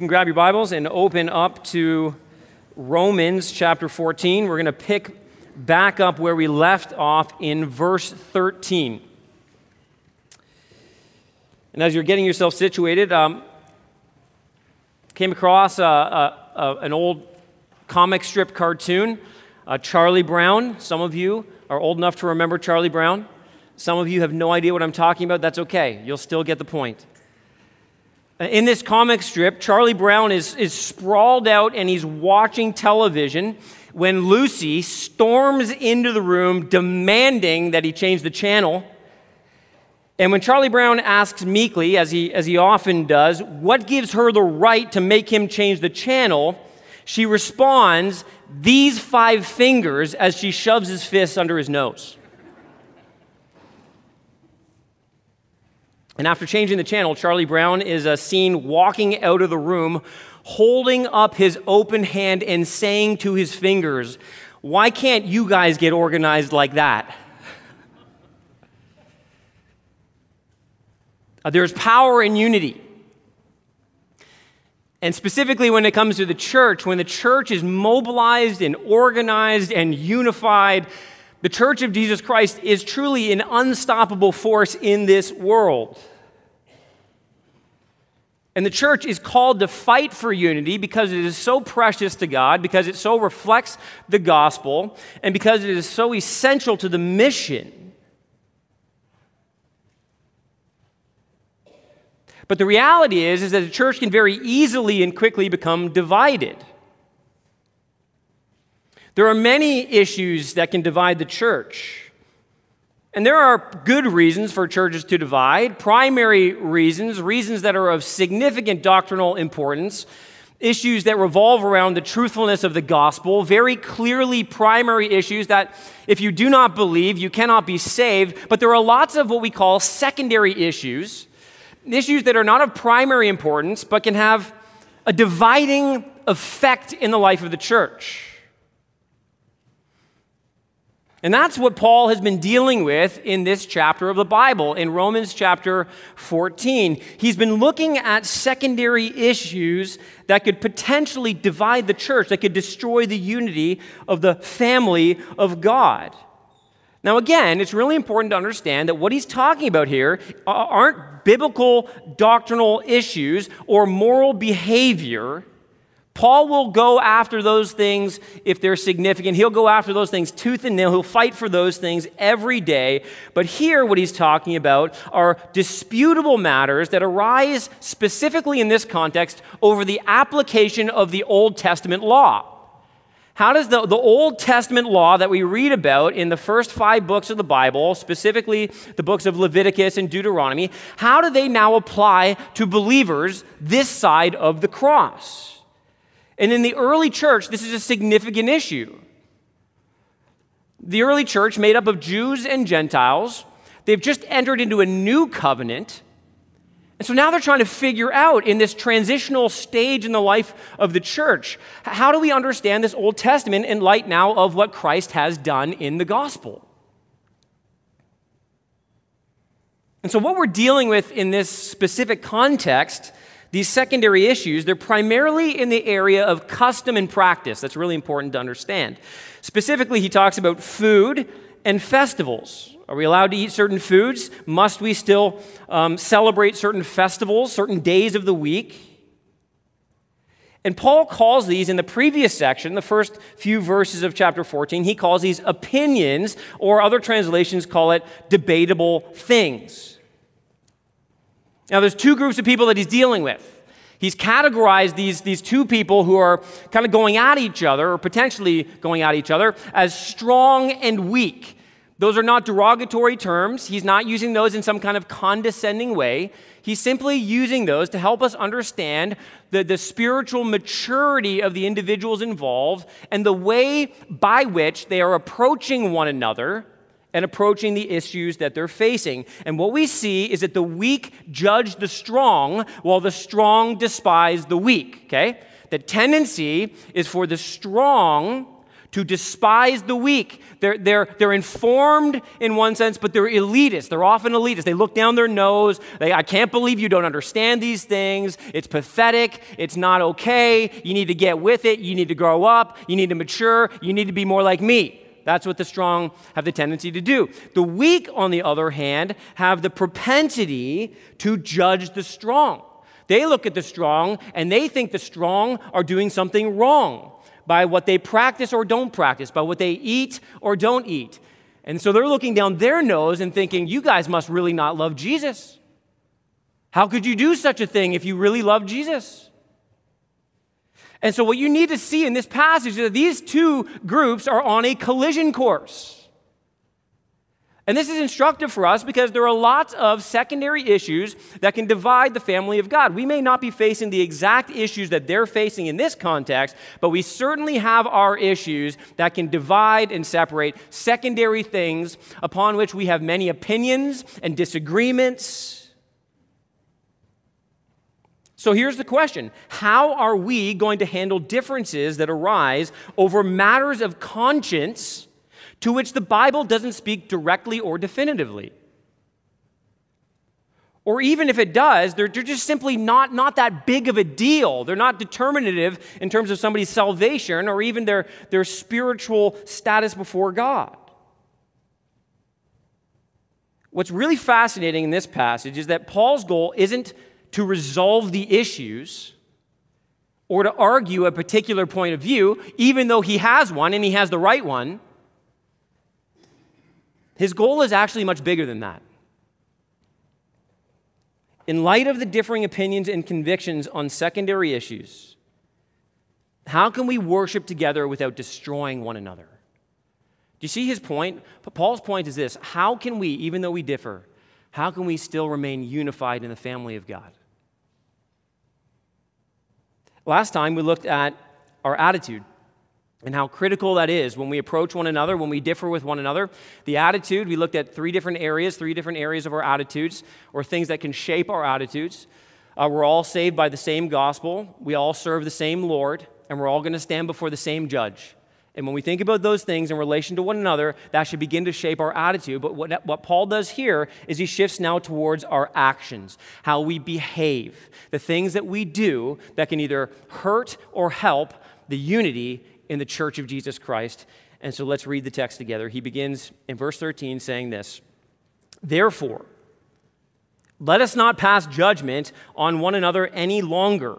You can grab your Bibles and open up to Romans chapter 14. We're going to pick back up where we left off in verse 13. And as you're getting yourself situated, um, came across a, a, a, an old comic strip cartoon, uh, Charlie Brown. Some of you are old enough to remember Charlie Brown. Some of you have no idea what I'm talking about. That's okay. You'll still get the point. In this comic strip, Charlie Brown is, is sprawled out and he's watching television when Lucy storms into the room demanding that he change the channel. And when Charlie Brown asks meekly, as he, as he often does, what gives her the right to make him change the channel, she responds, These five fingers, as she shoves his fists under his nose. And after changing the channel, Charlie Brown is uh, seen walking out of the room, holding up his open hand and saying to his fingers, Why can't you guys get organized like that? Uh, there's power in unity. And specifically, when it comes to the church, when the church is mobilized and organized and unified, the church of Jesus Christ is truly an unstoppable force in this world. And the church is called to fight for unity because it is so precious to God, because it so reflects the gospel, and because it is so essential to the mission. But the reality is, is that the church can very easily and quickly become divided. There are many issues that can divide the church. And there are good reasons for churches to divide, primary reasons, reasons that are of significant doctrinal importance, issues that revolve around the truthfulness of the gospel, very clearly primary issues that if you do not believe, you cannot be saved. But there are lots of what we call secondary issues, issues that are not of primary importance, but can have a dividing effect in the life of the church. And that's what Paul has been dealing with in this chapter of the Bible, in Romans chapter 14. He's been looking at secondary issues that could potentially divide the church, that could destroy the unity of the family of God. Now, again, it's really important to understand that what he's talking about here aren't biblical doctrinal issues or moral behavior Paul will go after those things if they're significant. He'll go after those things tooth and nail. He'll fight for those things every day. But here, what he's talking about are disputable matters that arise specifically in this context over the application of the Old Testament law. How does the, the Old Testament law that we read about in the first five books of the Bible, specifically the books of Leviticus and Deuteronomy, how do they now apply to believers this side of the cross? And in the early church, this is a significant issue. The early church, made up of Jews and Gentiles, they've just entered into a new covenant. And so now they're trying to figure out in this transitional stage in the life of the church how do we understand this Old Testament in light now of what Christ has done in the gospel? And so, what we're dealing with in this specific context these secondary issues, they're primarily in the area of custom and practice. That's really important to understand. Specifically, he talks about food and festivals. Are we allowed to eat certain foods? Must we still um, celebrate certain festivals, certain days of the week? And Paul calls these in the previous section, the first few verses of chapter 14, he calls these opinions, or other translations call it debatable things. Now, there's two groups of people that he's dealing with. He's categorized these, these two people who are kind of going at each other, or potentially going at each other, as strong and weak. Those are not derogatory terms. He's not using those in some kind of condescending way. He's simply using those to help us understand the, the spiritual maturity of the individuals involved and the way by which they are approaching one another and approaching the issues that they're facing. And what we see is that the weak judge the strong while the strong despise the weak, okay? The tendency is for the strong to despise the weak. They're, they're, they're informed in one sense, but they're elitist. They're often elitist. They look down their nose. They, I can't believe you don't understand these things. It's pathetic. It's not okay. You need to get with it. You need to grow up. You need to mature. You need to be more like me. That's what the strong have the tendency to do. The weak, on the other hand, have the propensity to judge the strong. They look at the strong and they think the strong are doing something wrong by what they practice or don't practice, by what they eat or don't eat. And so they're looking down their nose and thinking, you guys must really not love Jesus. How could you do such a thing if you really love Jesus? And so, what you need to see in this passage is that these two groups are on a collision course. And this is instructive for us because there are lots of secondary issues that can divide the family of God. We may not be facing the exact issues that they're facing in this context, but we certainly have our issues that can divide and separate secondary things upon which we have many opinions and disagreements. So here's the question How are we going to handle differences that arise over matters of conscience? to which the Bible doesn't speak directly or definitively. Or even if it does, they're, they're just simply not, not that big of a deal. They're not determinative in terms of somebody's salvation or even their, their spiritual status before God. What's really fascinating in this passage is that Paul's goal isn't to resolve the issues or to argue a particular point of view, even though he has one and he has the right one. His goal is actually much bigger than that. In light of the differing opinions and convictions on secondary issues, how can we worship together without destroying one another? Do you see his point? Paul's point is this How can we, even though we differ, how can we still remain unified in the family of God? Last time we looked at our attitude and how critical that is when we approach one another, when we differ with one another. The attitude, we looked at three different areas, three different areas of our attitudes, or things that can shape our attitudes. Uh, we're all saved by the same gospel, we all serve the same Lord, and we're all going to stand before the same judge. And when we think about those things in relation to one another, that should begin to shape our attitude. But what, what Paul does here is he shifts now towards our actions, how we behave, the things that we do that can either hurt or help the unity in the church of Jesus Christ. And so let's read the text together. He begins in verse 13 saying this Therefore, let us not pass judgment on one another any longer,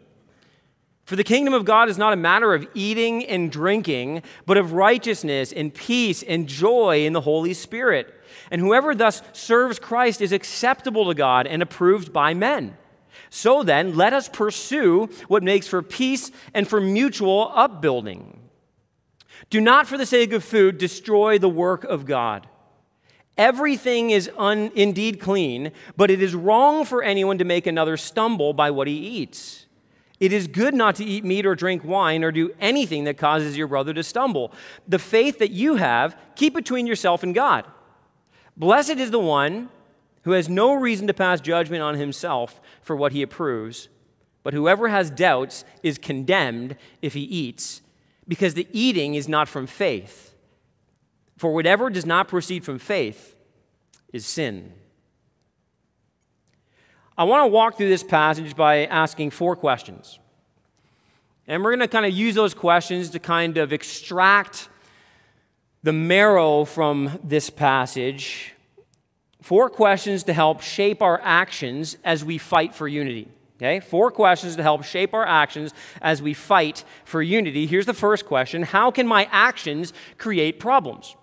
For the kingdom of God is not a matter of eating and drinking, but of righteousness and peace and joy in the Holy Spirit. And whoever thus serves Christ is acceptable to God and approved by men. So then, let us pursue what makes for peace and for mutual upbuilding. Do not, for the sake of food, destroy the work of God. Everything is un- indeed clean, but it is wrong for anyone to make another stumble by what he eats. It is good not to eat meat or drink wine or do anything that causes your brother to stumble. The faith that you have, keep between yourself and God. Blessed is the one who has no reason to pass judgment on himself for what he approves, but whoever has doubts is condemned if he eats, because the eating is not from faith. For whatever does not proceed from faith is sin. I want to walk through this passage by asking four questions. And we're going to kind of use those questions to kind of extract the marrow from this passage four questions to help shape our actions as we fight for unity. Okay, four questions to help shape our actions as we fight for unity. Here's the first question How can my actions create problems?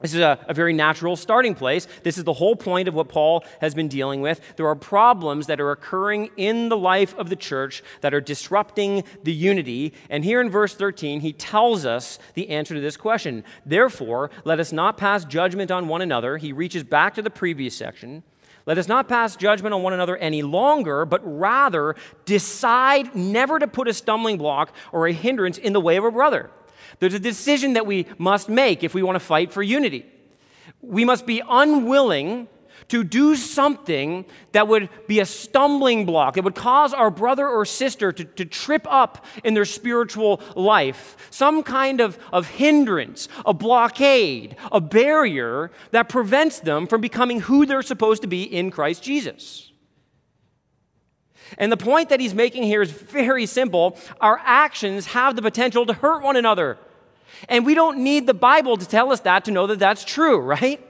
This is a, a, very natural starting place. This is the whole point of what Paul has been dealing with. There are problems that are occurring in the life of the church that are disrupting the unity. And here in verse 13, he tells us the answer to this question. Therefore, let us not pass judgment on one another. He reaches back to the previous section. Let us not pass judgment on one another any longer, but rather decide never to put a stumbling block or a hindrance in the way of a brother. There's a decision that we must make if we want to fight for unity. We must be unwilling to do something that would be a stumbling block, that would cause our brother or sister to, to trip up in their spiritual life, some kind of, of hindrance, a blockade, a barrier that prevents them from becoming who they're supposed to be in Christ Jesus. And the point that he's making here is very simple. Our actions have the potential to hurt one another. And we don't need the Bible to tell us that to know that that's true, right?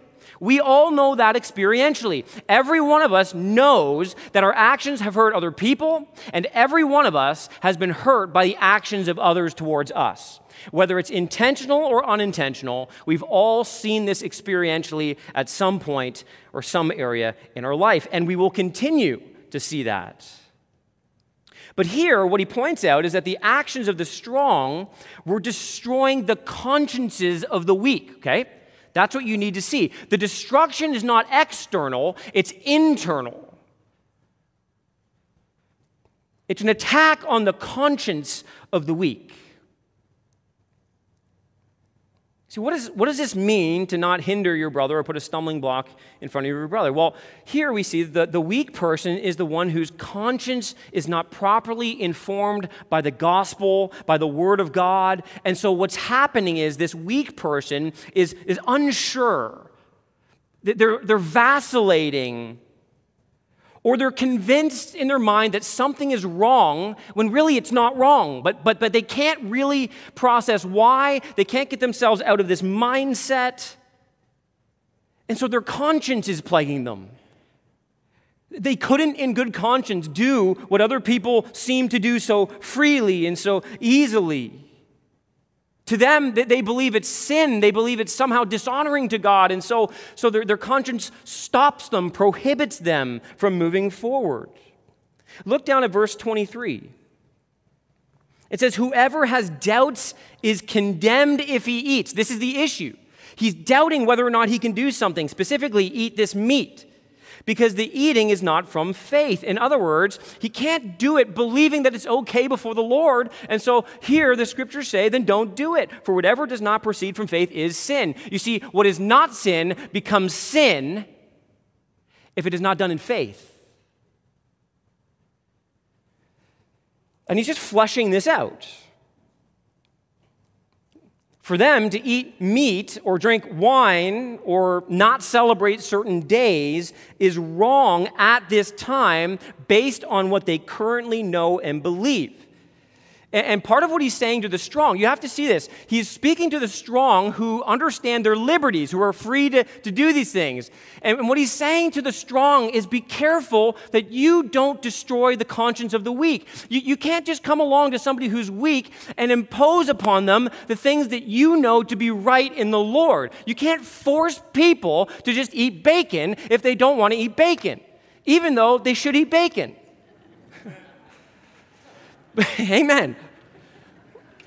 We all know that experientially. Every one of us knows that our actions have hurt other people, and every one of us has been hurt by the actions of others towards us. Whether it's intentional or unintentional, we've all seen this experientially at some point or some area in our life, and we will continue to see that. But here, what he points out is that the actions of the strong were destroying the consciences of the weak, okay? That's what you need to see. The destruction is not external, it's internal. It's an attack on the conscience of the weak. See, what, is, what does this mean to not hinder your brother or put a stumbling block in front of your brother? Well, here we see that the weak person is the one whose conscience is not properly informed by the gospel, by the word of God. And so what's happening is this weak person is, is unsure. They're, they're vacillating or they're convinced in their mind that something is wrong when really it's not wrong, but, but, but they can't really process why. They can't get themselves out of this mindset. And so their conscience is plaguing them. They couldn't, in good conscience, do what other people seem to do so freely and so easily. To them, they believe it's sin. They believe it's somehow dishonoring to God. And so, so their, their conscience stops them, prohibits them from moving forward. Look down at verse 23. It says, Whoever has doubts is condemned if he eats. This is the issue. He's doubting whether or not he can do something, specifically, eat this meat because the eating is not from faith. In other words, he can't do it believing that it's okay before the Lord. And so here the scriptures say, then don't do it. For whatever does not proceed from faith is sin. You see, what is not sin becomes sin if it is not done in faith. And he's just fleshing this out. For them to eat meat or drink wine or not celebrate certain days is wrong at this time based on what they currently know and believe. And part of what he's saying to the strong, you have to see this. He's speaking to the strong who understand their liberties, who are free to, to do these things. And what he's saying to the strong is be careful that you don't destroy the conscience of the weak. You, you can't just come along to somebody who's weak and impose upon them the things that you know to be right in the Lord. You can't force people to just eat bacon if they don't want to eat bacon, even though they should eat bacon. Amen.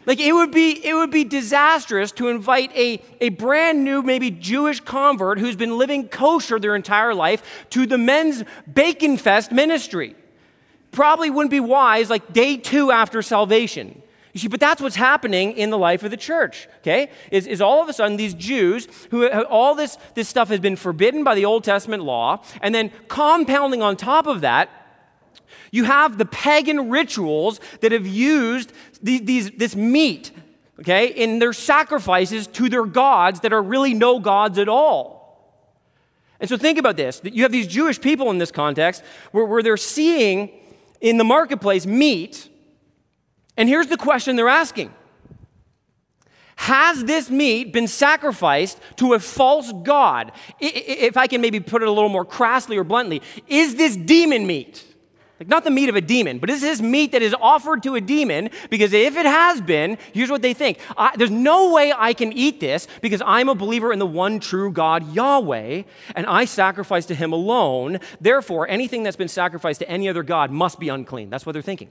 Like it would be it would be disastrous to invite a, a brand new, maybe Jewish convert who's been living kosher their entire life to the men's bacon fest ministry. Probably wouldn't be wise like day two after salvation. You see, but that's what's happening in the life of the church, okay? Is, is all of a sudden these Jews, who all this, this stuff has been forbidden by the Old Testament law, and then compounding on top of that, you have the pagan rituals that have used these, these, this meat, okay, in their sacrifices to their gods that are really no gods at all. And so think about this. That you have these Jewish people in this context where, where they're seeing in the marketplace meat, and here's the question they're asking Has this meat been sacrificed to a false god? If I can maybe put it a little more crassly or bluntly, is this demon meat? Like, not the meat of a demon, but this is meat that is offered to a demon? Because if it has been, here's what they think there's no way I can eat this because I'm a believer in the one true God, Yahweh, and I sacrifice to him alone. Therefore, anything that's been sacrificed to any other God must be unclean. That's what they're thinking.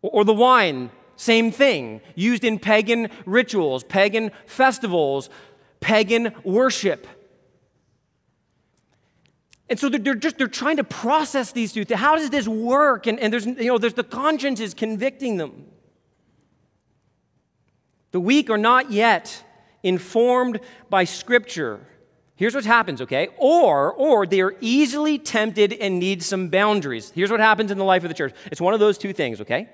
Or, or the wine, same thing, used in pagan rituals, pagan festivals, pagan worship. And so they're just they're trying to process these two. How does this work? And, and there's you know there's the conscience is convicting them. The weak are not yet informed by Scripture. Here's what happens, okay? Or or they are easily tempted and need some boundaries. Here's what happens in the life of the church. It's one of those two things, okay?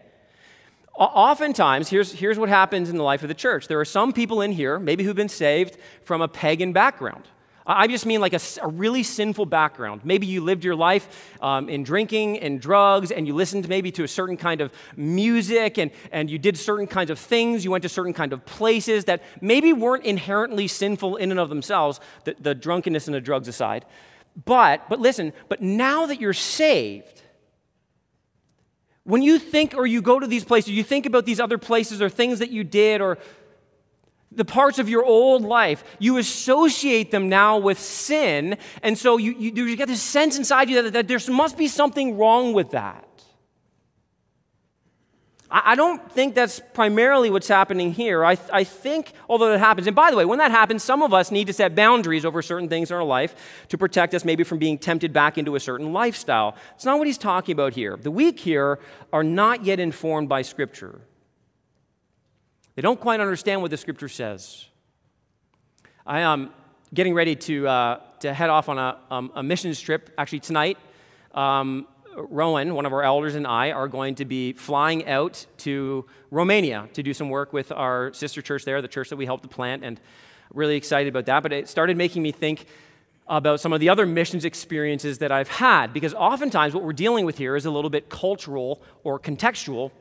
Oftentimes, here's, here's what happens in the life of the church. There are some people in here, maybe who've been saved from a pagan background. I just mean like a, a, really sinful background. Maybe you lived your life um, in drinking and drugs, and you listened maybe to a certain kind of music, and, and you did certain kinds of things. You went to certain kind of places that maybe weren't inherently sinful in and of themselves, the, the drunkenness and the drugs aside. But, but listen, but now that you're saved, when you think or you go to these places, you think about these other places or things that you did or the parts of your old life, you associate them now with sin. And so you, you, you get this sense inside you that, that there must be something wrong with that. I, I don't think that's primarily what's happening here. I, I think, although that happens, and by the way, when that happens, some of us need to set boundaries over certain things in our life to protect us maybe from being tempted back into a certain lifestyle. It's not what he's talking about here. The weak here are not yet informed by Scripture. They don't quite understand what the scripture says. I am getting ready to, uh, to head off on a, um, a missions trip, actually, tonight. Um, Rowan, one of our elders, and I are going to be flying out to Romania to do some work with our sister church there, the church that we helped to plant, and really excited about that. But it started making me think about some of the other missions experiences that I've had, because oftentimes what we're dealing with here is a little bit cultural or contextual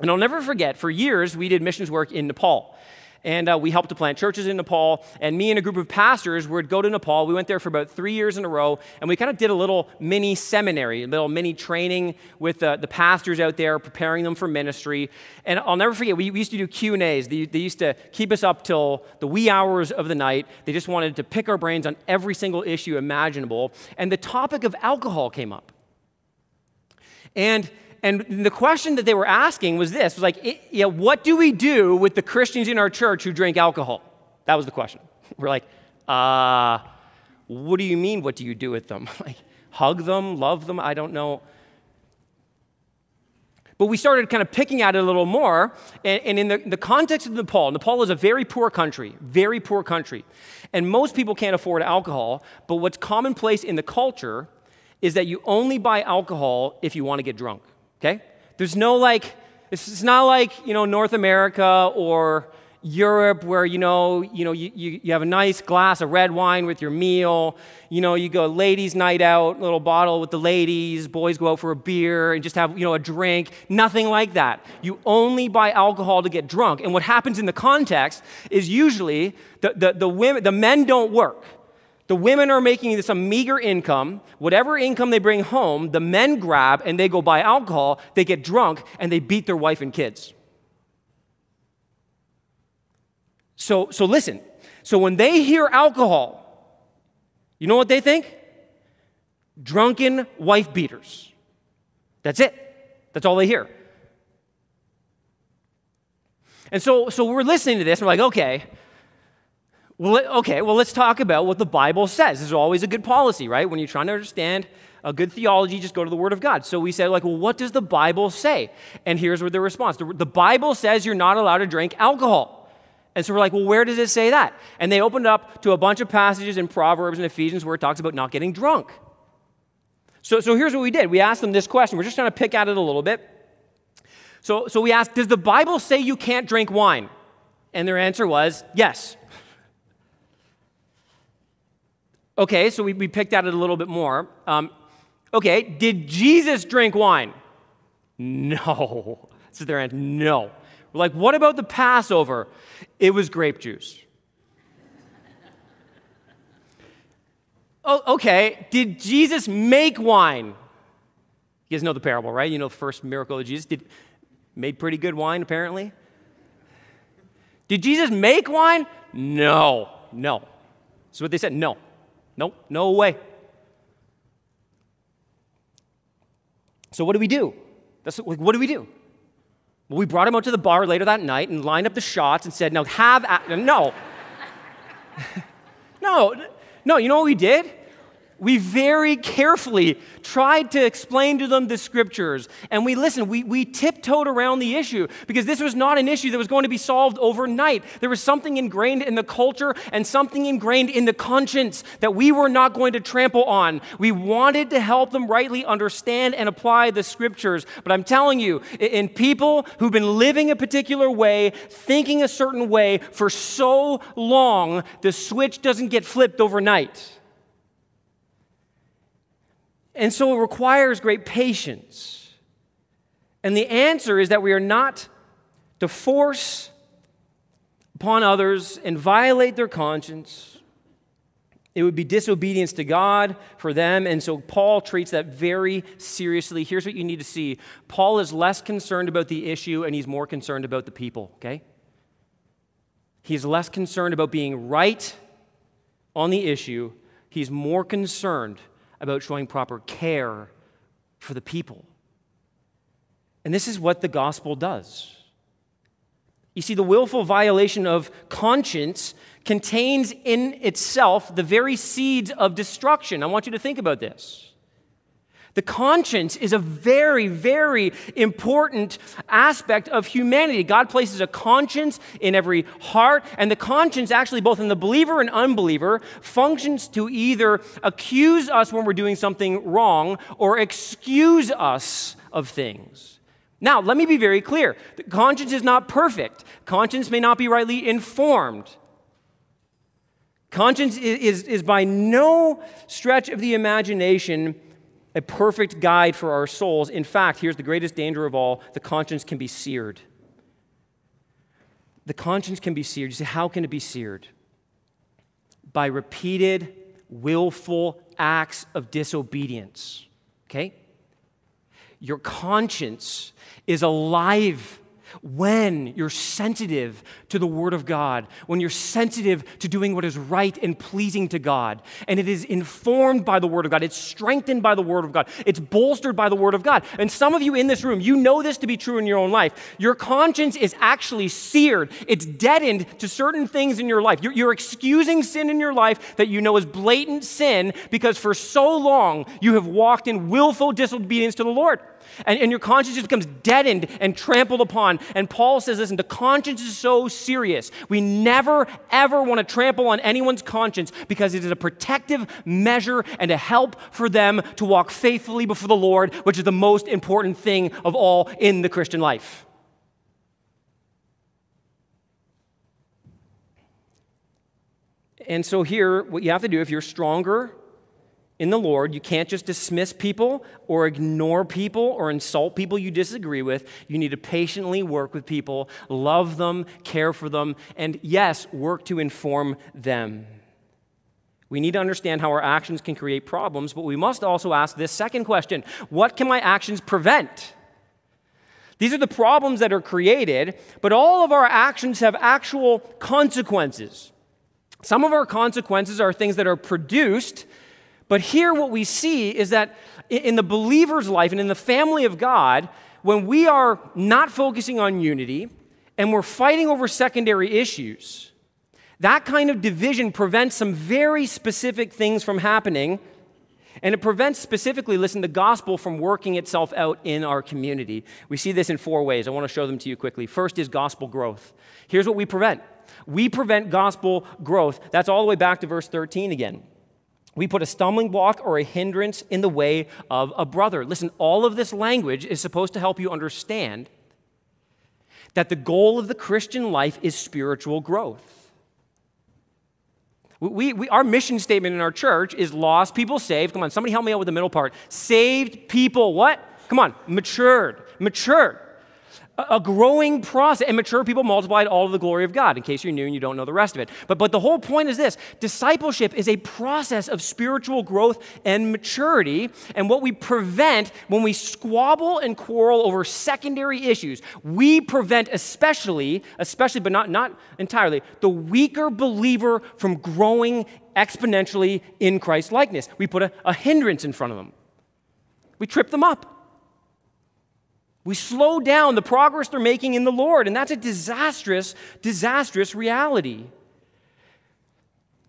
and I'll never forget, for years, we did missions work in Nepal. And uh, we helped to plant churches in Nepal. And me and a group of pastors would go to Nepal. We went there for about three years in a row. And we kind of did a little mini seminary, a little mini training with uh, the pastors out there, preparing them for ministry. And I'll never forget, we, we used to do Q&As. They, they used to keep us up till the wee hours of the night. They just wanted to pick our brains on every single issue imaginable. And the topic of alcohol came up. And and the question that they were asking was this was like, yeah, what do we do with the Christians in our church who drink alcohol? That was the question. We're like, uh, what do you mean, what do you do with them? like, hug them, love them? I don't know. But we started kind of picking at it a little more. And, and in the, the, context of Nepal, Nepal is a very poor country, very poor country. And most people can't afford alcohol. But what's commonplace in the culture is that you only buy alcohol if you want to get drunk okay? There's no like, it's not like, you know, North America or Europe where, you know, you, know you, you, you have a nice glass of red wine with your meal. You know, you go ladies' night out, little bottle with the ladies, boys go out for a beer and just have, you know, a drink. Nothing like that. You only buy alcohol to get drunk. And what happens in the context is usually the, the, the, women, the men don't work. The women are making this a meager income. Whatever income they bring home, the men grab and they go buy alcohol, they get drunk, and they beat their wife and kids. So, so listen. So when they hear alcohol, you know what they think? Drunken wife beaters. That's it. That's all they hear. And so, so we're listening to this, and we're like, okay, well, okay, well, let's talk about what the Bible says. This is always a good policy, right? When you're trying to understand a good theology, just go to the Word of God. So we said, like, well, what does the Bible say? And here's what the response the, the Bible says you're not allowed to drink alcohol. And so we're like, well, where does it say that? And they opened up to a bunch of passages in Proverbs and Ephesians where it talks about not getting drunk. So, so here's what we did we asked them this question. We're just trying to pick at it a little bit. So, so we asked, does the Bible say you can't drink wine? And their answer was yes. Okay, so we, we picked at it a little bit more. Um, okay, did Jesus drink wine? No. This is their answer. No. We're like, what about the Passover? It was grape juice. oh, okay, did Jesus make wine? You guys know the parable, right? You know the first miracle that Jesus did, made pretty good wine, apparently. Did Jesus make wine? No, no. That's what they said. No, no, no way. So what do we do? That's like, what do we do? Well, we brought him out to the bar later that night and lined up the shots and said, "Now have no, no, no." You know what we did? We very carefully tried to explain to them the scriptures. And we listened, we, we tiptoed around the issue because this was not an issue that was going to be solved overnight. There was something ingrained in the culture and something ingrained in the conscience that we were not going to trample on. We wanted to help them rightly understand and apply the scriptures. But I'm telling you, in people who've been living a particular way, thinking a certain way for so long, the switch doesn't get flipped overnight. And so it requires great patience. And the answer is that we are not to force upon others and violate their conscience. It would be disobedience to God for them. And so Paul treats that very seriously. Here's what you need to see Paul is less concerned about the issue and he's more concerned about the people, okay? He's less concerned about being right on the issue, he's more concerned about showing proper care for the people. And this is what the gospel does. You see, the willful violation of conscience contains in itself the very seeds of destruction. I want you to think about this. The conscience is a very, very important aspect of humanity. God places a conscience in every heart, and the conscience, actually, both in the believer and unbeliever, functions to either accuse us when we're doing something wrong or excuse us of things. Now, let me be very clear the conscience is not perfect, conscience may not be rightly informed. Conscience is, is, is by no stretch of the imagination a perfect guide for our souls. In fact, here's the greatest danger of all the conscience can be seared. The conscience can be seared. You say, how can it be seared? By repeated, willful acts of disobedience. Okay? Your conscience is alive when you're sensitive to the Word of God, when you're sensitive to doing what is right and pleasing to God, and it is informed by the Word of God, it's strengthened by the Word of God, it's bolstered by the Word of God. And some of you in this room, you know this to be true in your own life. Your conscience is actually seared, it's deadened to certain things in your life. You're, you're excusing sin in your life that you know is blatant sin because for so long you have walked in willful disobedience to the Lord. And, and your conscience just becomes deadened and trampled upon. And Paul says, listen, the conscience is so serious. We never, ever want to trample on anyone's conscience because it is a protective measure and a help for them to walk faithfully before the Lord, which is the most important thing of all in the Christian life. And so, here, what you have to do if you're stronger in the Lord, you can't just dismiss people or ignore people or insult people you disagree with. You need to patiently work with people, love them, care for them, and yes, work to inform them. We need to understand how our actions can create problems, but we must also ask this second question What can my actions prevent? These are the problems that are created, but all of our actions have actual consequences. Some of our consequences are things that are produced but here, what we see is that in the believer's life and in the family of God, when we are not focusing on unity and we're fighting over secondary issues, that kind of division prevents some very specific things from happening. And it prevents specifically, listen, the gospel from working itself out in our community. We see this in four ways. I want to show them to you quickly. First is gospel growth. Here's what we prevent we prevent gospel growth. That's all the way back to verse 13 again we put a stumbling block or a hindrance in the way of a brother. Listen, all of this language is supposed to help you understand that the goal of the Christian life is spiritual growth. We, we, our mission statement in our church is lost people saved. Come on, somebody help me out with the middle part. Saved people, what? Come on, matured, matured. A growing process. And mature people multiplied all of the glory of God, in case you're new and you don't know the rest of it. But, but the whole point is this discipleship is a process of spiritual growth and maturity. And what we prevent when we squabble and quarrel over secondary issues, we prevent especially, especially, but not, not entirely, the weaker believer from growing exponentially in Christ likeness. We put a, a hindrance in front of them, we trip them up. We slow down the progress they're making in the Lord, and that's a disastrous, disastrous reality.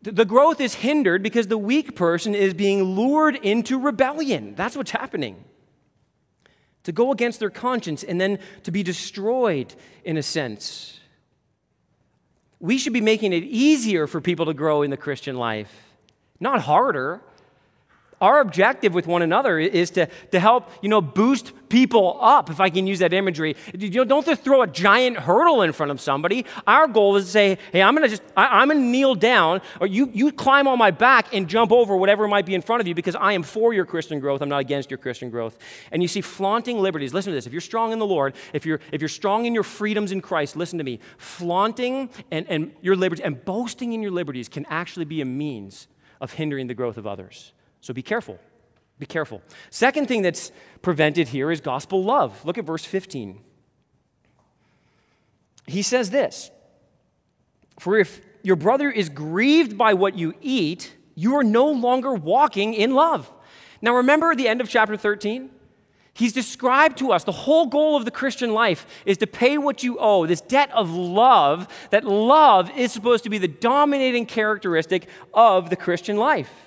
The growth is hindered because the weak person is being lured into rebellion. That's what's happening. To go against their conscience and then to be destroyed in a sense. We should be making it easier for people to grow in the Christian life, not harder. Our objective with one another is to, to help, you know, boost people up, if I can use that imagery. You know, don't just throw a giant hurdle in front of somebody. Our goal is to say, hey, I'm gonna just, I, am gonna kneel down, or you, you climb on my back and jump over whatever might be in front of you because I am for your Christian growth. I'm not against your Christian growth. And you see, flaunting liberties, listen to this. If you're strong in the Lord, if you're, if you're strong in your freedoms in Christ, listen to me. Flaunting and, and your liberties and boasting in your liberties can actually be a means of hindering the growth of others. So be careful. Be careful. Second thing that's prevented here is gospel love. Look at verse 15. He says this For if your brother is grieved by what you eat, you are no longer walking in love. Now, remember the end of chapter 13? He's described to us the whole goal of the Christian life is to pay what you owe, this debt of love, that love is supposed to be the dominating characteristic of the Christian life.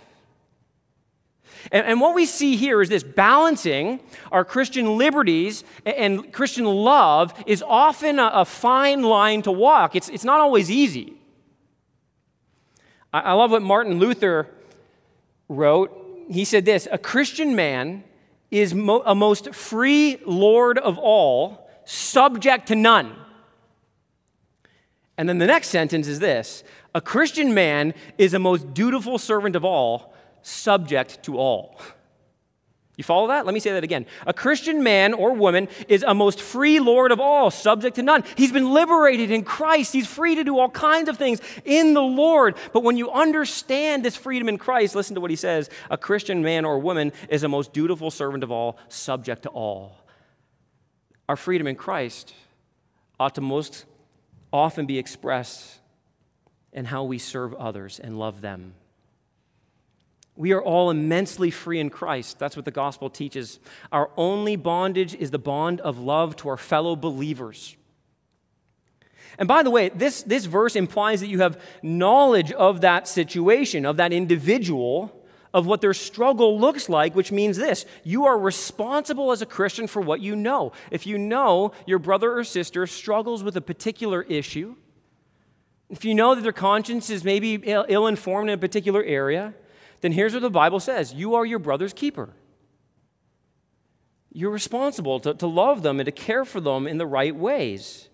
And, and, what we see here is this balancing our Christian liberties and, and Christian love is often a, a, fine line to walk. It's, it's not always easy. I, I love what Martin Luther wrote. He said this A Christian man is mo- a most free Lord of all, subject to none. And then the next sentence is this A Christian man is a most dutiful servant of all subject to all. You follow that? Let me say that again. A Christian man or woman is a most free Lord of all, subject to none. He's been liberated in Christ. He's free to do all kinds of things in the Lord. But when you understand this freedom in Christ, listen to what he says a Christian man or woman is a most dutiful servant of all, subject to all. Our freedom in Christ ought to most often be expressed in how we serve others and love them. We are all immensely free in Christ. That's what the gospel teaches. Our only bondage is the bond of love to our fellow believers. And by the way, this, this verse implies that you have knowledge of that situation, of that individual, of what their struggle looks like, which means this you are responsible as a Christian for what you know. If you know your brother or sister struggles with a particular issue, if you know that their conscience is maybe ill informed in a particular area, then here's what the Bible says you are your brother's keeper. You're responsible to, to love them and to care for them in the right ways.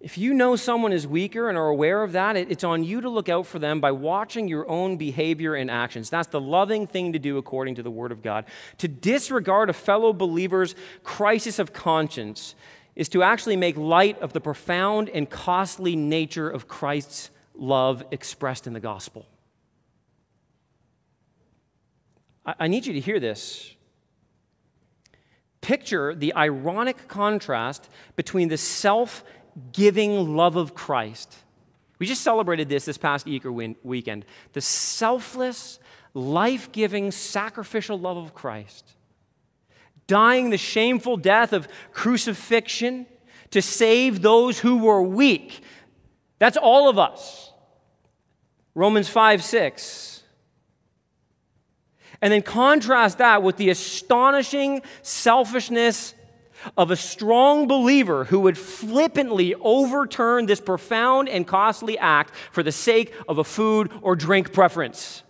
If you know someone is weaker and are aware of that, it's on you to look out for them by watching your own behavior and actions. That's the loving thing to do according to the Word of God. To disregard a fellow believer's crisis of conscience is to actually make light of the profound and costly nature of Christ's love expressed in the gospel. I, need you to hear this. Picture the ironic contrast between the self giving love of Christ. We just celebrated this this past Easter weekend. The selfless, life giving, sacrificial love of Christ. Dying the shameful death of crucifixion to save those who were weak. That's all of us. Romans 5 6. And then contrast that with the astonishing selfishness of a strong believer who would flippantly overturn this profound and costly act for the sake of a food or drink preference.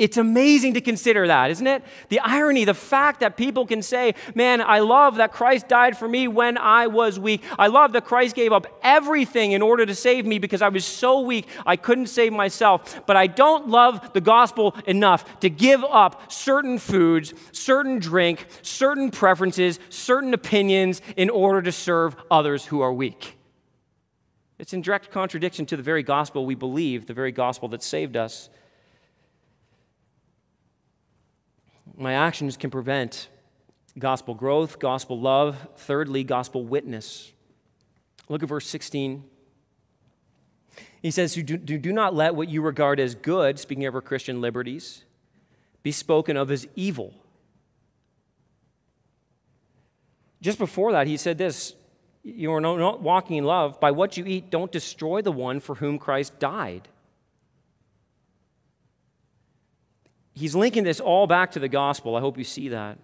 It's amazing to consider that, isn't it? The irony, the fact that people can say, Man, I love that Christ died for me when I was weak. I love that Christ gave up everything in order to save me because I was so weak I couldn't save myself. But I don't love the gospel enough to give up certain foods, certain drink, certain preferences, certain opinions in order to serve others who are weak. It's in direct contradiction to the very gospel we believe, the very gospel that saved us. My actions can prevent gospel growth, gospel love, thirdly, gospel witness. Look at verse 16. He says, do, do, do not let what you regard as good, speaking of our Christian liberties, be spoken of as evil. Just before that, he said this You are not walking in love. By what you eat, don't destroy the one for whom Christ died. He's linking this all back to the gospel. I hope you see that.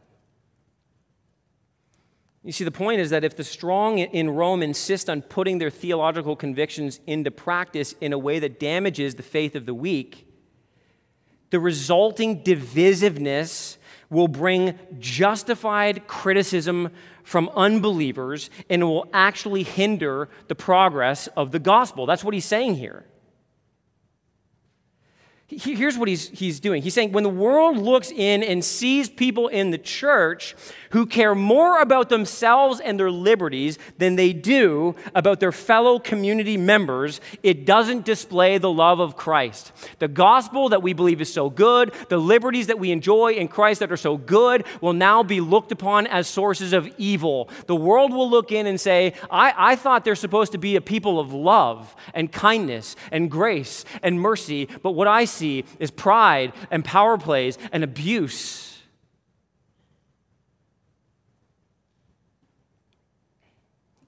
You see, the point is that if the strong in Rome insist on putting their theological convictions into practice in a way that damages the faith of the weak, the resulting divisiveness will bring justified criticism from unbelievers and will actually hinder the progress of the gospel. That's what he's saying here. Here's what he's, he's doing. He's saying when the world looks in and sees people in the church who care more about themselves and their liberties than they do about their fellow community members, it doesn't display the love of Christ. The gospel that we believe is so good, the liberties that we enjoy in Christ that are so good, will now be looked upon as sources of evil. The world will look in and say, I, I thought they're supposed to be a people of love and kindness and grace and mercy, but what I see is pride and power plays and abuse.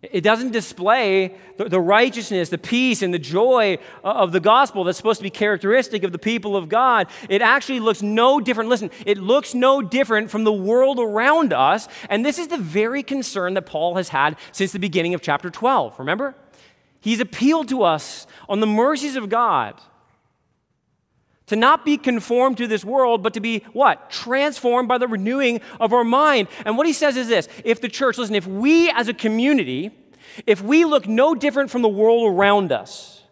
It doesn't display the, righteousness, the peace, and the joy of the gospel that's supposed to be characteristic of the people of God. It actually looks no different. Listen, it looks no different from the world around us. And this is the very concern that Paul has had since the beginning of chapter 12. Remember? He's appealed to us on the mercies of God to not be conformed to this world, but to be what? Transformed by the renewing of our mind. And what he says is this if the church, listen, if we as a community, if we look no different from the world around us,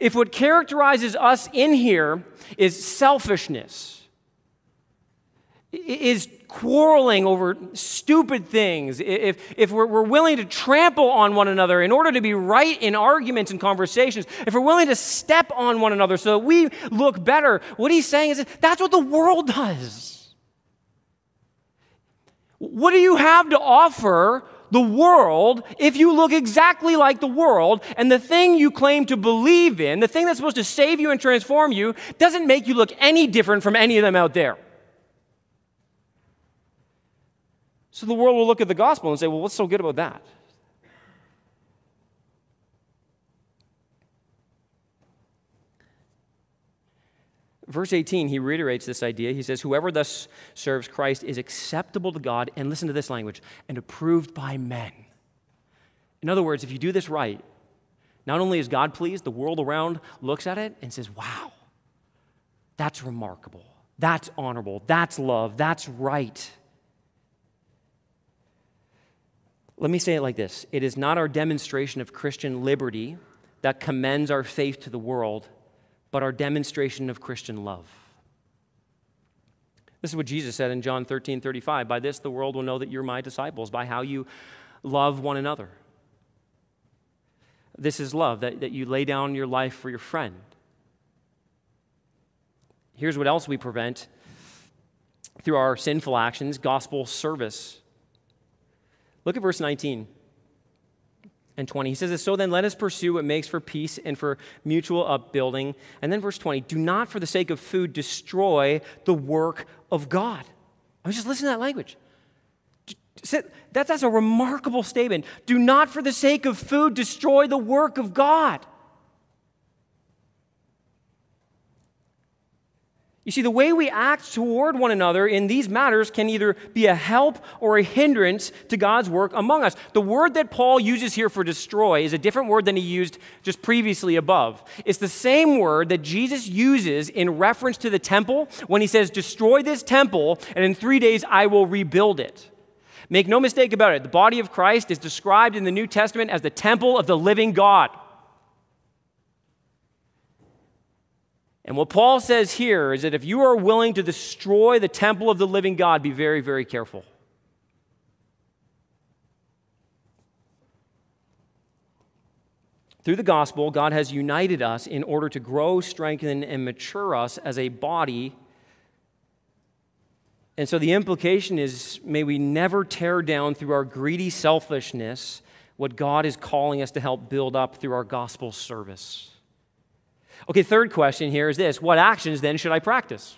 if what characterizes us in here is selfishness, is quarreling over stupid things, if, if we're, we're, willing to trample on one another in order to be right in arguments and conversations, if we're willing to step on one another so that we look better, what he's saying is that that's what the world does. What do you have to offer the world if you look exactly like the world and the thing you claim to believe in, the thing that's supposed to save you and transform you, doesn't make you look any different from any of them out there? So the world will look at the gospel and say, well, what's so good about that? Verse 18, he reiterates this idea. He says, Whoever thus serves Christ is acceptable to God, and listen to this language, and approved by men. In other words, if you do this right, not only is God pleased, the world around looks at it and says, Wow, that's remarkable. That's honorable. That's love. That's right. Let me say it like this it is not our demonstration of Christian liberty that commends our faith to the world, but our demonstration of Christian love. This is what Jesus said in John 13 35. By this, the world will know that you're my disciples, by how you love one another. This is love, that, that you lay down your life for your friend. Here's what else we prevent through our sinful actions gospel service. Look at verse 19 and 20. He says this, So then let us pursue what makes for peace and for mutual upbuilding. And then verse 20, do not for the sake of food destroy the work of God. I was just listening to that language. That's, that's a remarkable statement. Do not for the sake of food destroy the work of God. You see, the way we act toward one another in these matters can either be a help or a hindrance to God's work among us. The word that Paul uses here for destroy is a different word than he used just previously above. It's the same word that Jesus uses in reference to the temple when he says, Destroy this temple, and in three days I will rebuild it. Make no mistake about it, the body of Christ is described in the New Testament as the temple of the living God. And what Paul says here is that if you are willing to destroy the temple of the living God, be very, very careful. Through the gospel, God has united us in order to grow, strengthen, and mature us as a body. And so the implication is may we never tear down through our greedy selfishness what God is calling us to help build up through our gospel service. Okay, third question here is this What actions then should I practice?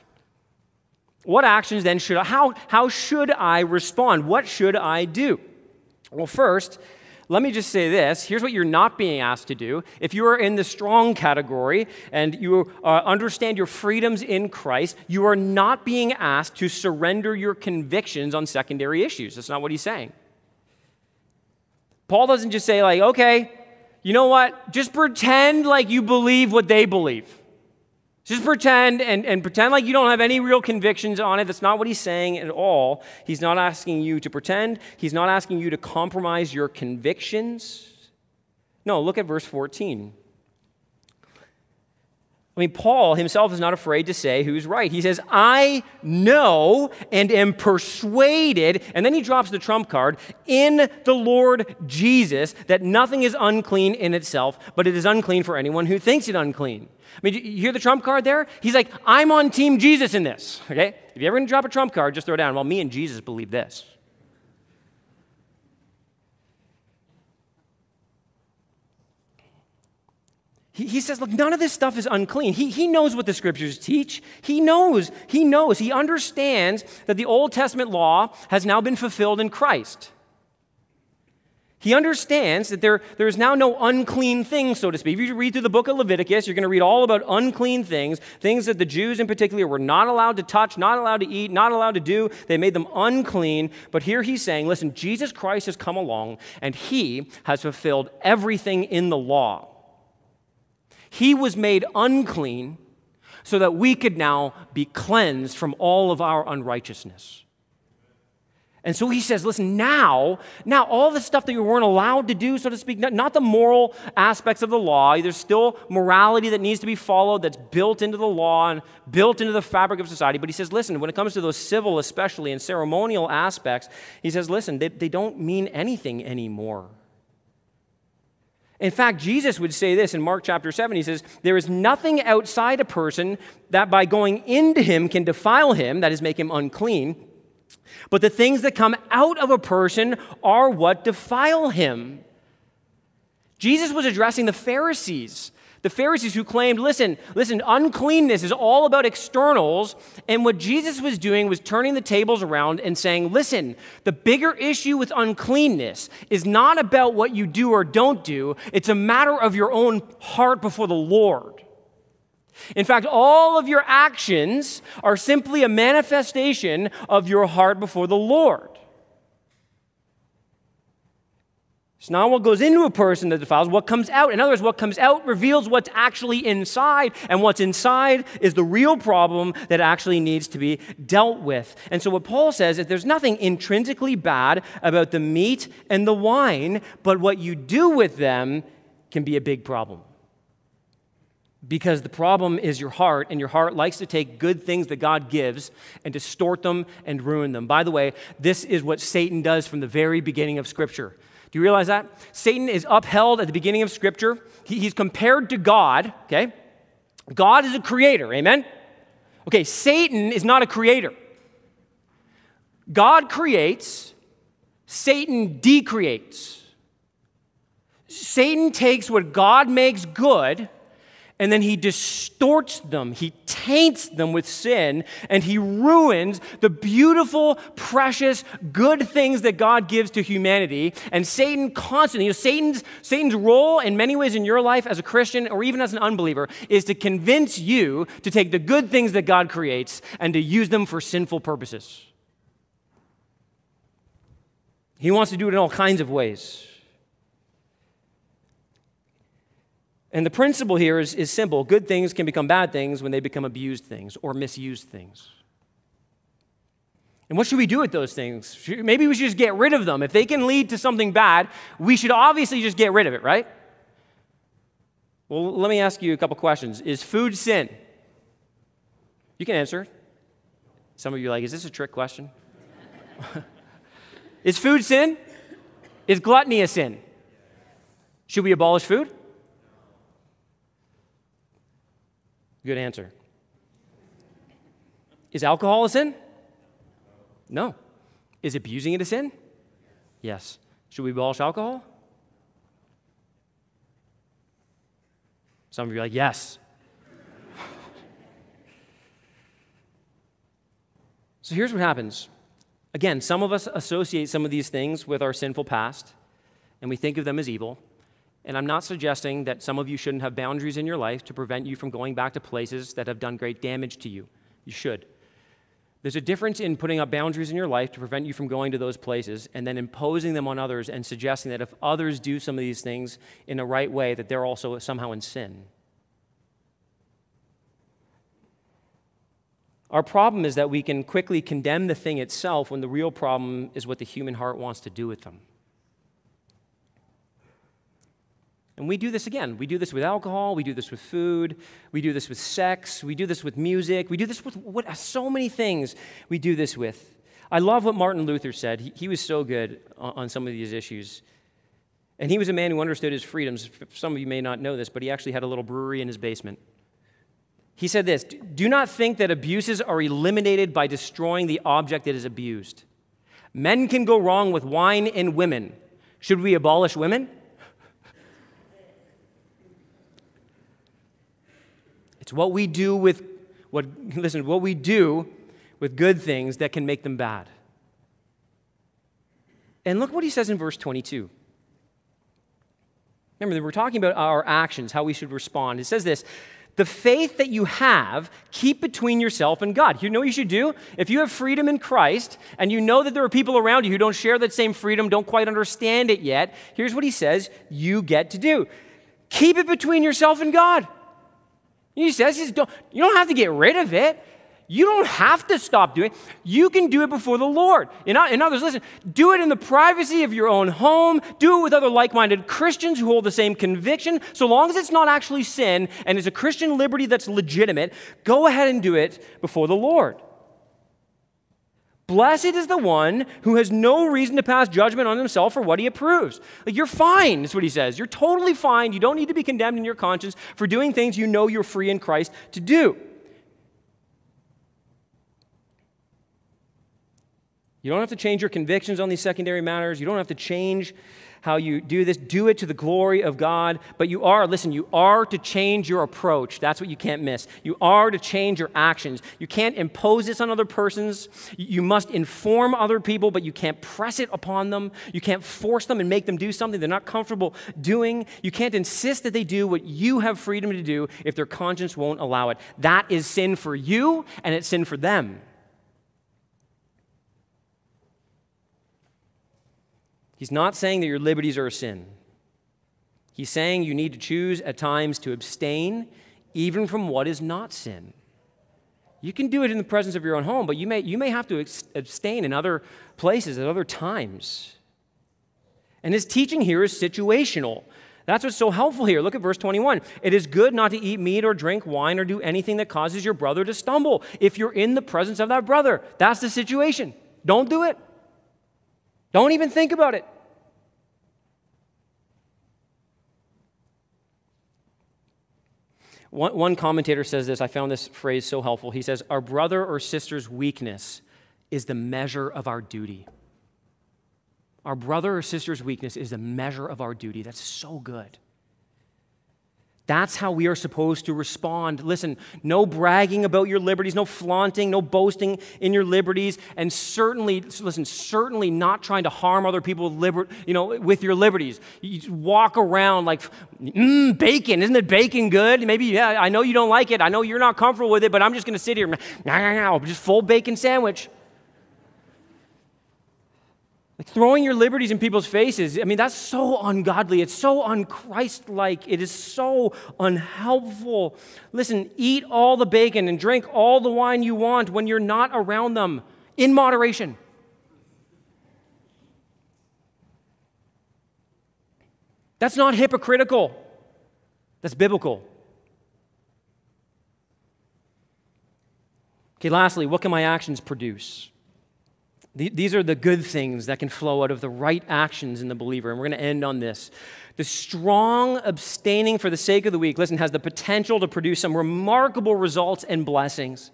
What actions then should I, how, how should I respond? What should I do? Well, first, let me just say this. Here's what you're not being asked to do. If you are in the strong category and you uh, understand your freedoms in Christ, you are not being asked to surrender your convictions on secondary issues. That's not what he's saying. Paul doesn't just say, like, okay, you know what? Just pretend like you believe what they believe. Just pretend and, and pretend like you don't have any real convictions on it. That's not what he's saying at all. He's not asking you to pretend, he's not asking you to compromise your convictions. No, look at verse 14. I mean, Paul himself is not afraid to say who's right. He says, I know and am persuaded, and then he drops the trump card, in the Lord Jesus, that nothing is unclean in itself, but it is unclean for anyone who thinks it unclean. I mean, you hear the trump card there? He's like, I'm on team Jesus in this, okay? If you're ever gonna drop a trump card, just throw it down. Well, me and Jesus believe this. He, he says, look, none of this stuff is unclean. He, he knows what the scriptures teach. He knows, he knows, he understands that the Old Testament law has now been fulfilled in Christ. He understands that there, there is now no unclean thing, so to speak. If you read through the book of Leviticus, you're going to read all about unclean things, things that the Jews in particular were not allowed to touch, not allowed to eat, not allowed to do. They made them unclean. But here he's saying, listen, Jesus Christ has come along and he has fulfilled everything in the law. He was made unclean so that we could now be cleansed from all of our unrighteousness. And so he says, listen, now, now all the stuff that you weren't allowed to do, so to speak, not, not, the moral aspects of the law, there's still morality that needs to be followed that's built into the law and built into the fabric of society. But he says, listen, when it comes to those civil, especially, and ceremonial aspects, he says, listen, they, they don't mean anything anymore. In fact, Jesus would say this in Mark chapter 7. He says, There is nothing outside a person that by going into him can defile him, that is, make him unclean. But the things that come out of a person are what defile him. Jesus was addressing the Pharisees the Pharisees who claimed, listen, listen, uncleanness is all about externals. And what Jesus was doing was turning the tables around and saying, listen, the bigger issue with uncleanness is not about what you do or don't do, it's a matter of your own heart before the Lord. In fact, all of your actions are simply a manifestation of your heart before the Lord. It's not what goes into a person that defiles, what comes out. In other words, what comes out reveals what's actually inside, and what's inside is the real problem that actually needs to be dealt with. And so, what Paul says is there's nothing intrinsically bad about the meat and the wine, but what you do with them can be a big problem. Because the problem is your heart, and your heart likes to take good things that God gives and distort them and ruin them. By the way, this is what Satan does from the very beginning of Scripture. Do you realize that? Satan is upheld at the beginning of Scripture. He, he's compared to God, okay? God is a creator, amen? Okay, Satan is not a creator. God creates, Satan decreates. Satan takes what God makes good And then he distorts them, he taints them with sin, and he ruins the beautiful, precious, good things that God gives to humanity. And Satan constantly, you know, Satan's, Satan's role in many ways in your life as a Christian or even as an unbeliever is to convince you to take the good things that God creates and to use them for sinful purposes. He wants to do it in all kinds of ways. And the principle here is, is simple good things can become bad things when they become abused things or misused things. And what should we do with those things? Maybe we should just get rid of them. If they can lead to something bad, we should obviously just get rid of it, right? Well, let me ask you a couple questions. Is food sin? You can answer. Some of you are like, is this a trick question? is food sin? Is gluttony a sin? Should we abolish food? Good answer. Is alcohol a sin? No. Is abusing it a sin? Yes. Should we abolish alcohol? Some of you are like, yes. so here's what happens. Again, some of us associate some of these things with our sinful past, and we think of them as evil. And I'm not suggesting that some of you shouldn't have boundaries in your life to prevent you from going back to places that have done great damage to you. You should. There's a difference in putting up boundaries in your life to prevent you from going to those places and then imposing them on others and suggesting that if others do some of these things in the right way, that they're also somehow in sin. Our problem is that we can quickly condemn the thing itself when the real problem is what the human heart wants to do with them. And we do this again. We do this with alcohol, we do this with food, we do this with sex, we do this with music, we do this with what, so many things we do this with. I love what Martin Luther said. He, he was so good on, on some of these issues. And he was a man who understood his freedoms. Some of you may not know this, but he actually had a little brewery in his basement. He said this Do not think that abuses are eliminated by destroying the object that is abused. Men can go wrong with wine and women. Should we abolish women? It's what we do with what listen, what we do with good things that can make them bad. And look what he says in verse 22. Remember, we're talking about our actions, how we should respond. It says this the faith that you have, keep between yourself and God. You know what you should do? If you have freedom in Christ and you know that there are people around you who don't share that same freedom, don't quite understand it yet, here's what he says you get to do keep it between yourself and God. He says, you don't have to get rid of it. You don't have to stop doing it. You can do it before the Lord. In, in others, listen, do it in the privacy of your own home. Do it with other like minded Christians who hold the same conviction. So long as it's not actually sin and it's a Christian liberty that's legitimate, go ahead and do it before the Lord. Blessed is the one who has no reason to pass judgment on himself for what he approves. Like, you're fine, is what he says. You're totally fine. You don't need to be condemned in your conscience for doing things you know you're free in Christ to do. You don't have to change your convictions on these secondary matters. You don't have to change how you do this. Do it to the glory of God. But you are, listen, you are to change your approach. That's what you can't miss. You are to change your actions. You can't impose this on other persons. You must inform other people, but you can't press it upon them. You can't force them and make them do something they're not comfortable doing. You can't insist that they do what you have freedom to do if their conscience won't allow it. That is sin for you, and it's sin for them. He's not saying that your liberties are a sin. He's saying you need to choose at times to abstain even from what is not sin. You can do it in the presence of your own home, but you may, you may have to abstain in other places at other times. And his teaching here is situational. That's what's so helpful here. Look at verse 21. It is good not to eat meat or drink wine or do anything that causes your brother to stumble if you're in the presence of that brother. That's the situation. Don't do it. Don't even think about it. One, one, commentator says this. I found this phrase so helpful. He says, Our brother or sister's weakness is the measure of our duty. Our brother or sister's weakness is the measure of our duty. That's so good. That's how we are supposed to respond. Listen, no bragging about your liberties, no flaunting, no boasting in your liberties, and certainly, listen, certainly not trying to harm other people with, liber- you know, with your liberties. You walk around like, mmm, bacon, isn't it bacon good? Maybe, yeah, I know you don't like it. I know you're not comfortable with it, but I'm just going to sit here, nah, nah, nah, just full bacon sandwich. Like throwing your liberties in people's faces, I mean, that's so ungodly. It's so unchristlike. It is so unhelpful. Listen, eat all the bacon and drink all the wine you want when you're not around them in moderation. That's not hypocritical, that's biblical. Okay, lastly, what can my actions produce? These are the good things that can flow out of the right actions in the believer. And we're going to end on this. The strong abstaining for the sake of the weak, listen, has the potential to produce some remarkable results and blessings.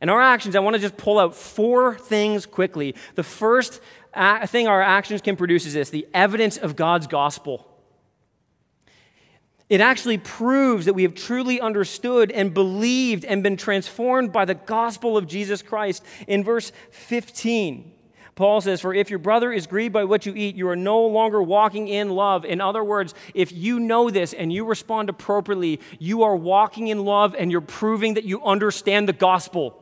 And our actions, I want to just pull out four things quickly. The first thing our actions can produce is this the evidence of God's gospel. It actually proves that we have truly understood and believed and been transformed by the gospel of Jesus Christ. In verse 15, Paul says, For if your brother is grieved by what you eat, you are no longer walking in love. In other words, if you know this and you respond appropriately, you are walking in love and you're proving that you understand the gospel.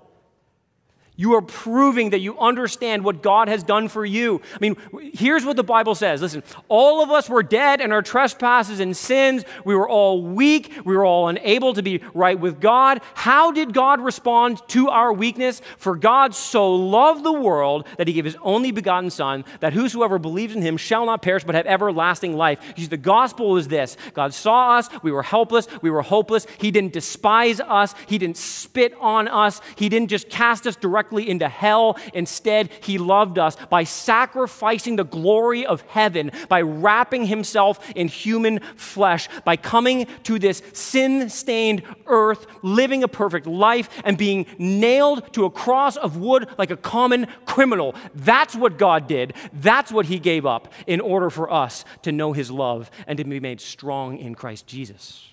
You are proving that you understand what God has done for you. I mean, here's what the Bible says. Listen, all of us were dead in our trespasses and sins. We were all weak. We were all unable to be right with God. How did God respond to our weakness? For God so loved the world that he gave his only begotten Son, that whosoever believes in him shall not perish but have everlasting life. You see, the gospel is this God saw us. We were helpless. We were hopeless. He didn't despise us. He didn't spit on us. He didn't just cast us directly directly into hell. Instead, he loved us by sacrificing the glory of heaven, by wrapping himself in human flesh, by coming to this sin stained earth, living a perfect life, and being nailed to a cross of wood like a common criminal. That's what God did. That's what he gave up in order for us to know his love and to be made strong in Christ Jesus.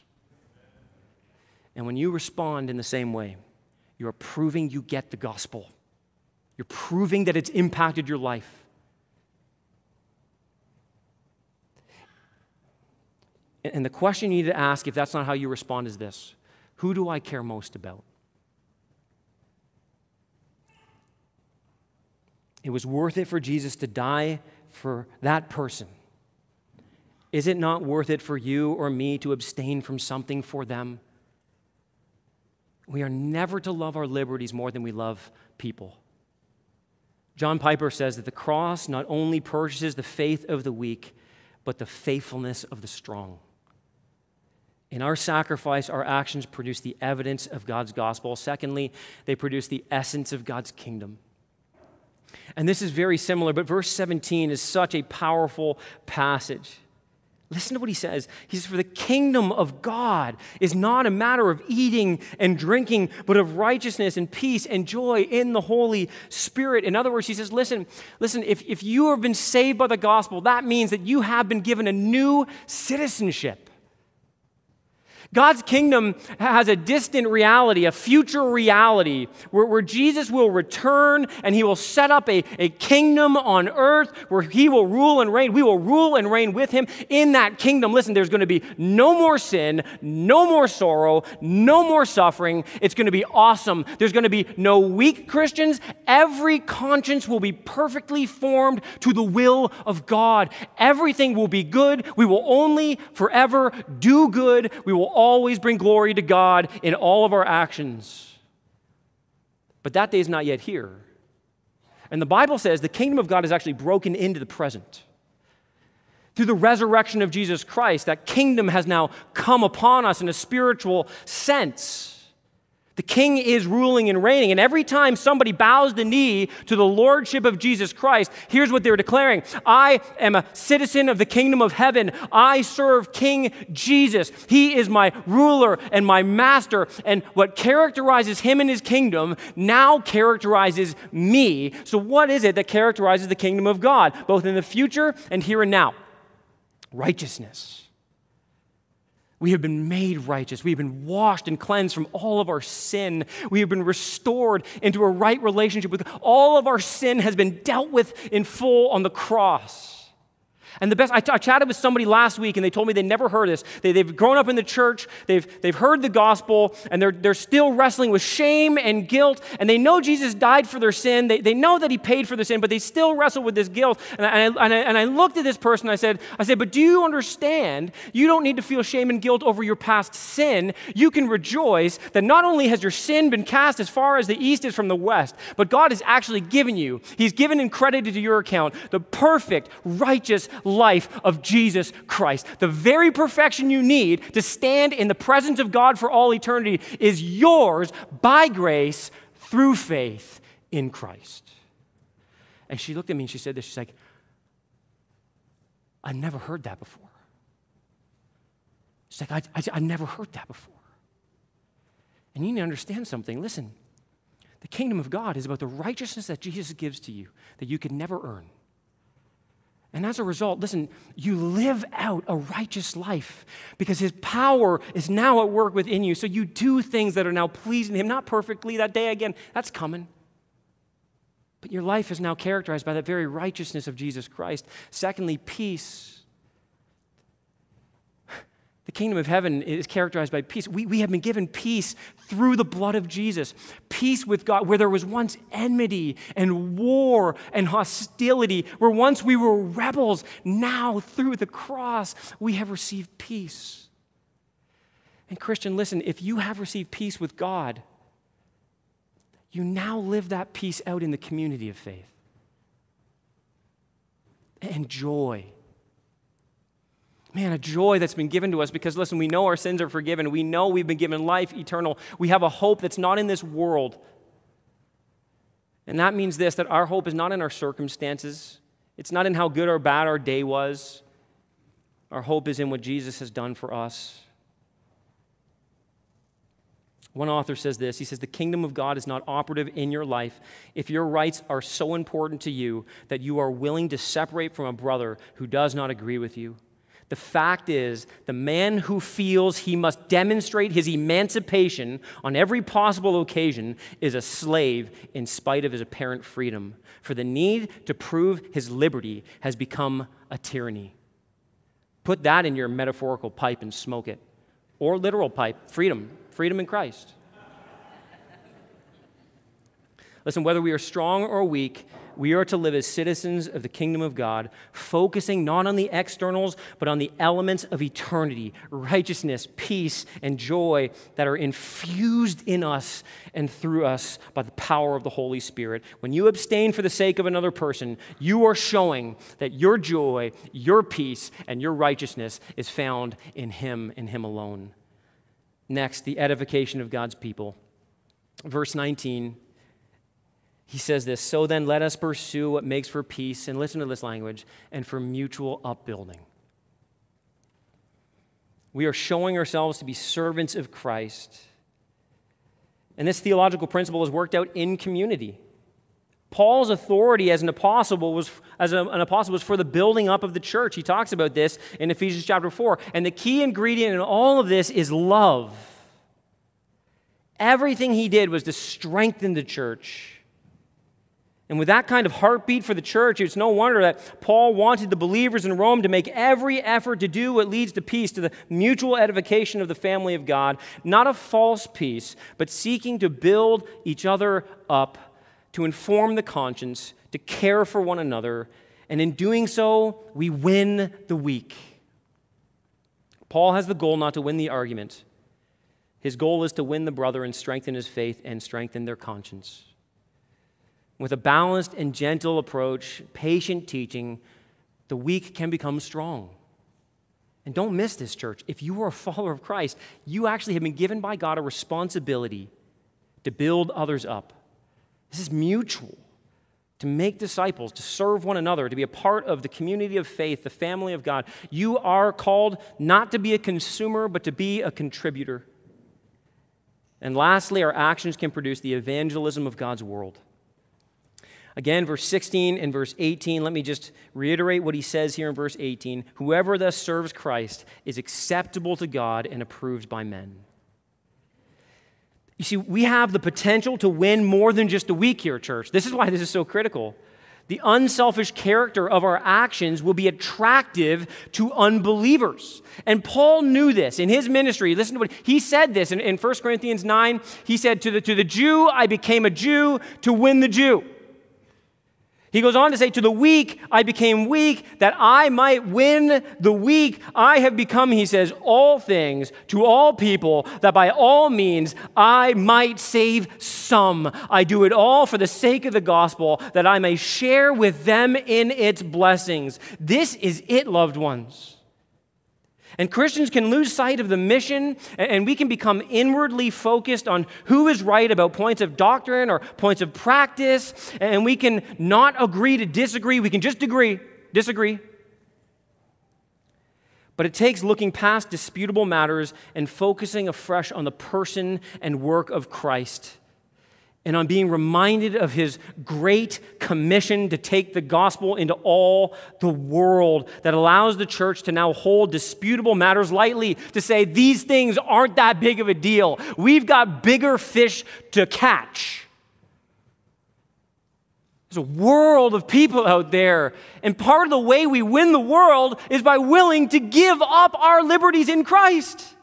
And when you respond in the same way, you're proving you get the gospel. You're proving that it's impacted your life. And the question you need to ask, if that's not how you respond, is this Who do I care most about? It was worth it for Jesus to die for that person. Is it not worth it for you or me to abstain from something for them? We are never to love our liberties more than we love people. John Piper says that the cross not only purchases the faith of the weak, but the faithfulness of the strong. In our sacrifice, our actions produce the evidence of God's gospel. Secondly, they produce the essence of God's kingdom. And this is very similar, but verse 17 is such a powerful passage. Listen to what he says. He says, For the kingdom of God is not a matter of eating and drinking, but of righteousness and peace and joy in the Holy Spirit. In other words, he says, Listen, listen, if, if you have been saved by the gospel, that means that you have been given a new citizenship. God's kingdom has a distant reality, a future reality, where, where, Jesus will return and he will set up a, a kingdom on earth where he will rule and reign. We will rule and reign with him in that kingdom. Listen, there's going to be no more sin, no more sorrow, no more suffering. It's going to be awesome. There's going to be no weak Christians. Every conscience will be perfectly formed to the will of God. Everything will be good. We will only forever do good. We will always bring glory to God in all of our actions. But that day is not yet here. And the Bible says the kingdom of God is actually broken into the present. Through the resurrection of Jesus Christ, that kingdom has now come upon us in a spiritual sense. The king is ruling and reigning. And every time somebody bows the knee to the lordship of Jesus Christ, here's what they're declaring I am a citizen of the kingdom of heaven. I serve King Jesus. He is my ruler and my master. And what characterizes him and his kingdom now characterizes me. So, what is it that characterizes the kingdom of God, both in the future and here and now? Righteousness. We have been made righteous. We have been washed and cleansed from all of our sin. We have been restored into a right relationship with God. All of our sin has been dealt with in full on the cross. And the best, I, t- I chatted with somebody last week and they told me they never heard this. They, have grown up in the church, they've, they've heard the gospel, and they're, they're still wrestling with shame and guilt. And they know Jesus died for their sin. They, they know that he paid for the sin, but they still wrestle with this guilt. And I, and I, and I, and I looked at this person, and I said, I said, but do you understand? You don't need to feel shame and guilt over your past sin. You can rejoice that not only has your sin been cast as far as the east is from the west, but God has actually given you, He's given and credited to your account the perfect, righteous, life of Jesus Christ. The very perfection you need to stand in the presence of God for all eternity is yours by grace through faith in Christ. And she looked at me and she said this. She's like, I never heard that before. She's like, I, I, I never heard that before. And you need to understand something. Listen, the kingdom of God is about the righteousness that Jesus gives to you that you can never earn. And as a result, listen, you live out a righteous life because his power is now at work within you. So you do things that are now pleasing him, not perfectly. That day again, that's coming. But your life is now characterized by that very righteousness of Jesus Christ. Secondly, peace. The kingdom of heaven is characterized by peace. We, we have been given peace through the blood of Jesus. Peace with God, where there was once enmity and war and hostility, where once we were rebels, now through the cross we have received peace. And, Christian, listen, if you have received peace with God, you now live that peace out in the community of faith. And joy Man, a joy that's been given to us because, listen, we know our sins are forgiven. We know we've been given life eternal. We have a hope that's not in this world. And that means this that our hope is not in our circumstances, it's not in how good or bad our day was. Our hope is in what Jesus has done for us. One author says this He says, The kingdom of God is not operative in your life if your rights are so important to you that you are willing to separate from a brother who does not agree with you. The fact is, the man who feels he must demonstrate his emancipation on every possible occasion is a slave in spite of his apparent freedom. For the need to prove his liberty has become a tyranny. Put that in your metaphorical pipe and smoke it. Or literal pipe freedom, freedom in Christ. Listen, whether we are strong or weak, we are to live as citizens of the kingdom of God, focusing not on the externals, but on the elements of eternity, righteousness, peace, and joy that are infused in us and through us by the power of the Holy Spirit. When you abstain for the sake of another person, you are showing that your joy, your peace, and your righteousness is found in Him and Him alone. Next, the edification of God's people. Verse 19 he says this So then, let us pursue what makes for peace, and listen to this language, and for mutual upbuilding. We are showing ourselves to be servants of Christ. And this theological principle is worked out in community. Paul's authority as an apostle was as an apostle was for the building up of the church. He talks about this in Ephesians chapter 4. And the key ingredient in all of this is love. Everything he did was to strengthen the church. And with that kind of heartbeat for the church, it's no wonder that Paul wanted the believers in Rome to make every effort to do what leads to peace, to the mutual edification of the family of God. Not a false peace, but seeking to build each other up, to inform the conscience, to care for one another. And in doing so, we win the weak. Paul has the goal not to win the argument, his goal is to win the brother and strengthen his faith and strengthen their conscience. With a balanced and gentle approach, patient teaching, the weak can become strong. And don't miss this, church. If you are a follower of Christ, you actually have been given by God a responsibility to build others up. This is mutual to make disciples, to serve one another, to be a part of the community of faith, the family of God. You are called not to be a consumer, but to be a contributor. And lastly, our actions can produce the evangelism of God's world. Again, verse 16 and verse 18, let me just reiterate what he says here in verse 18. Whoever thus serves Christ is acceptable to God and approved by men. You see, we have the potential to win more than just a weak here, church. This is why this is so critical. The unselfish character of our actions will be attractive to unbelievers. And Paul knew this in his ministry. Listen to what he said this in, in 1 Corinthians 9. He said, to the, to the Jew, I became a Jew to win the Jew. He goes on to say, To the weak I became weak, that I might win the weak. I have become, he says, all things to all people, that by all means I might save some. I do it all for the sake of the gospel, that I may share with them in its blessings. This is it, loved ones. And Christians can lose sight of the mission, and we can become inwardly focused on who is right about points of doctrine or points of practice, and we can not agree to disagree. We can just agree, disagree. But it takes looking past disputable matters and focusing afresh on the person and work of Christ and on being reminded of his great commission to take the gospel into all the world that allows the church to now hold disputable matters lightly, to say these things aren't that big of a deal. We've got bigger fish to catch. There's a world of people out there, and part of the way we win the world is by willing to give up our liberties in Christ.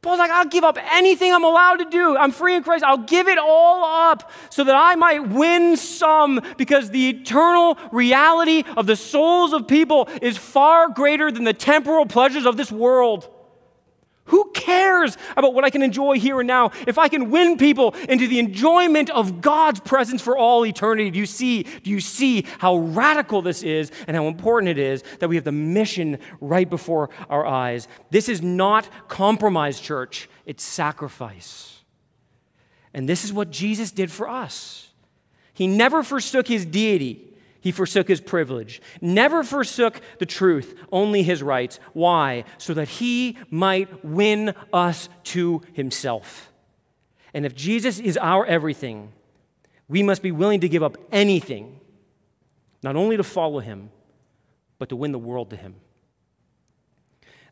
Paul's like, I'll give up anything I'm allowed to do. I'm free in Christ. I'll give it all up so that I might win some because the eternal reality of the souls of people is far greater than the temporal pleasures of this world. Who cares about what I can enjoy here and now if I can win people into the enjoyment of God's presence for all eternity? Do you see? Do you see how radical this is and how important it is that we have the mission right before our eyes? This is not compromise, church, it's sacrifice. And this is what Jesus did for us. He never forsook his deity. He forsook his privilege, never forsook the truth, only his rights. Why? So that he might win us to himself. And if Jesus is our everything, we must be willing to give up anything, not only to follow him, but to win the world to him.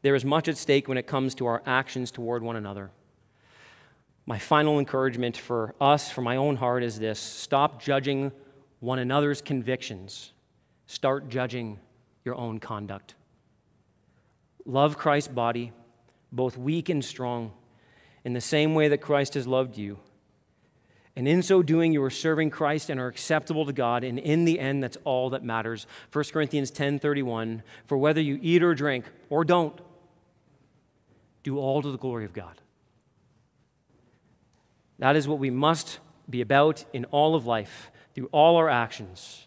There is much at stake when it comes to our actions toward one another. My final encouragement for us, for my own heart, is this stop judging one another's convictions, start judging your own conduct. Love Christ's body, both weak and strong, in the same way that Christ has loved you. And in so doing, you are serving Christ and are acceptable to God. And in the end, that's all that matters. 1 Corinthians 10 31. For whether you eat or drink or don't, do all to the glory of God. That is what we must be about in all of life through all our actions,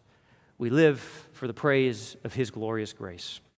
we live for the praise of His glorious grace.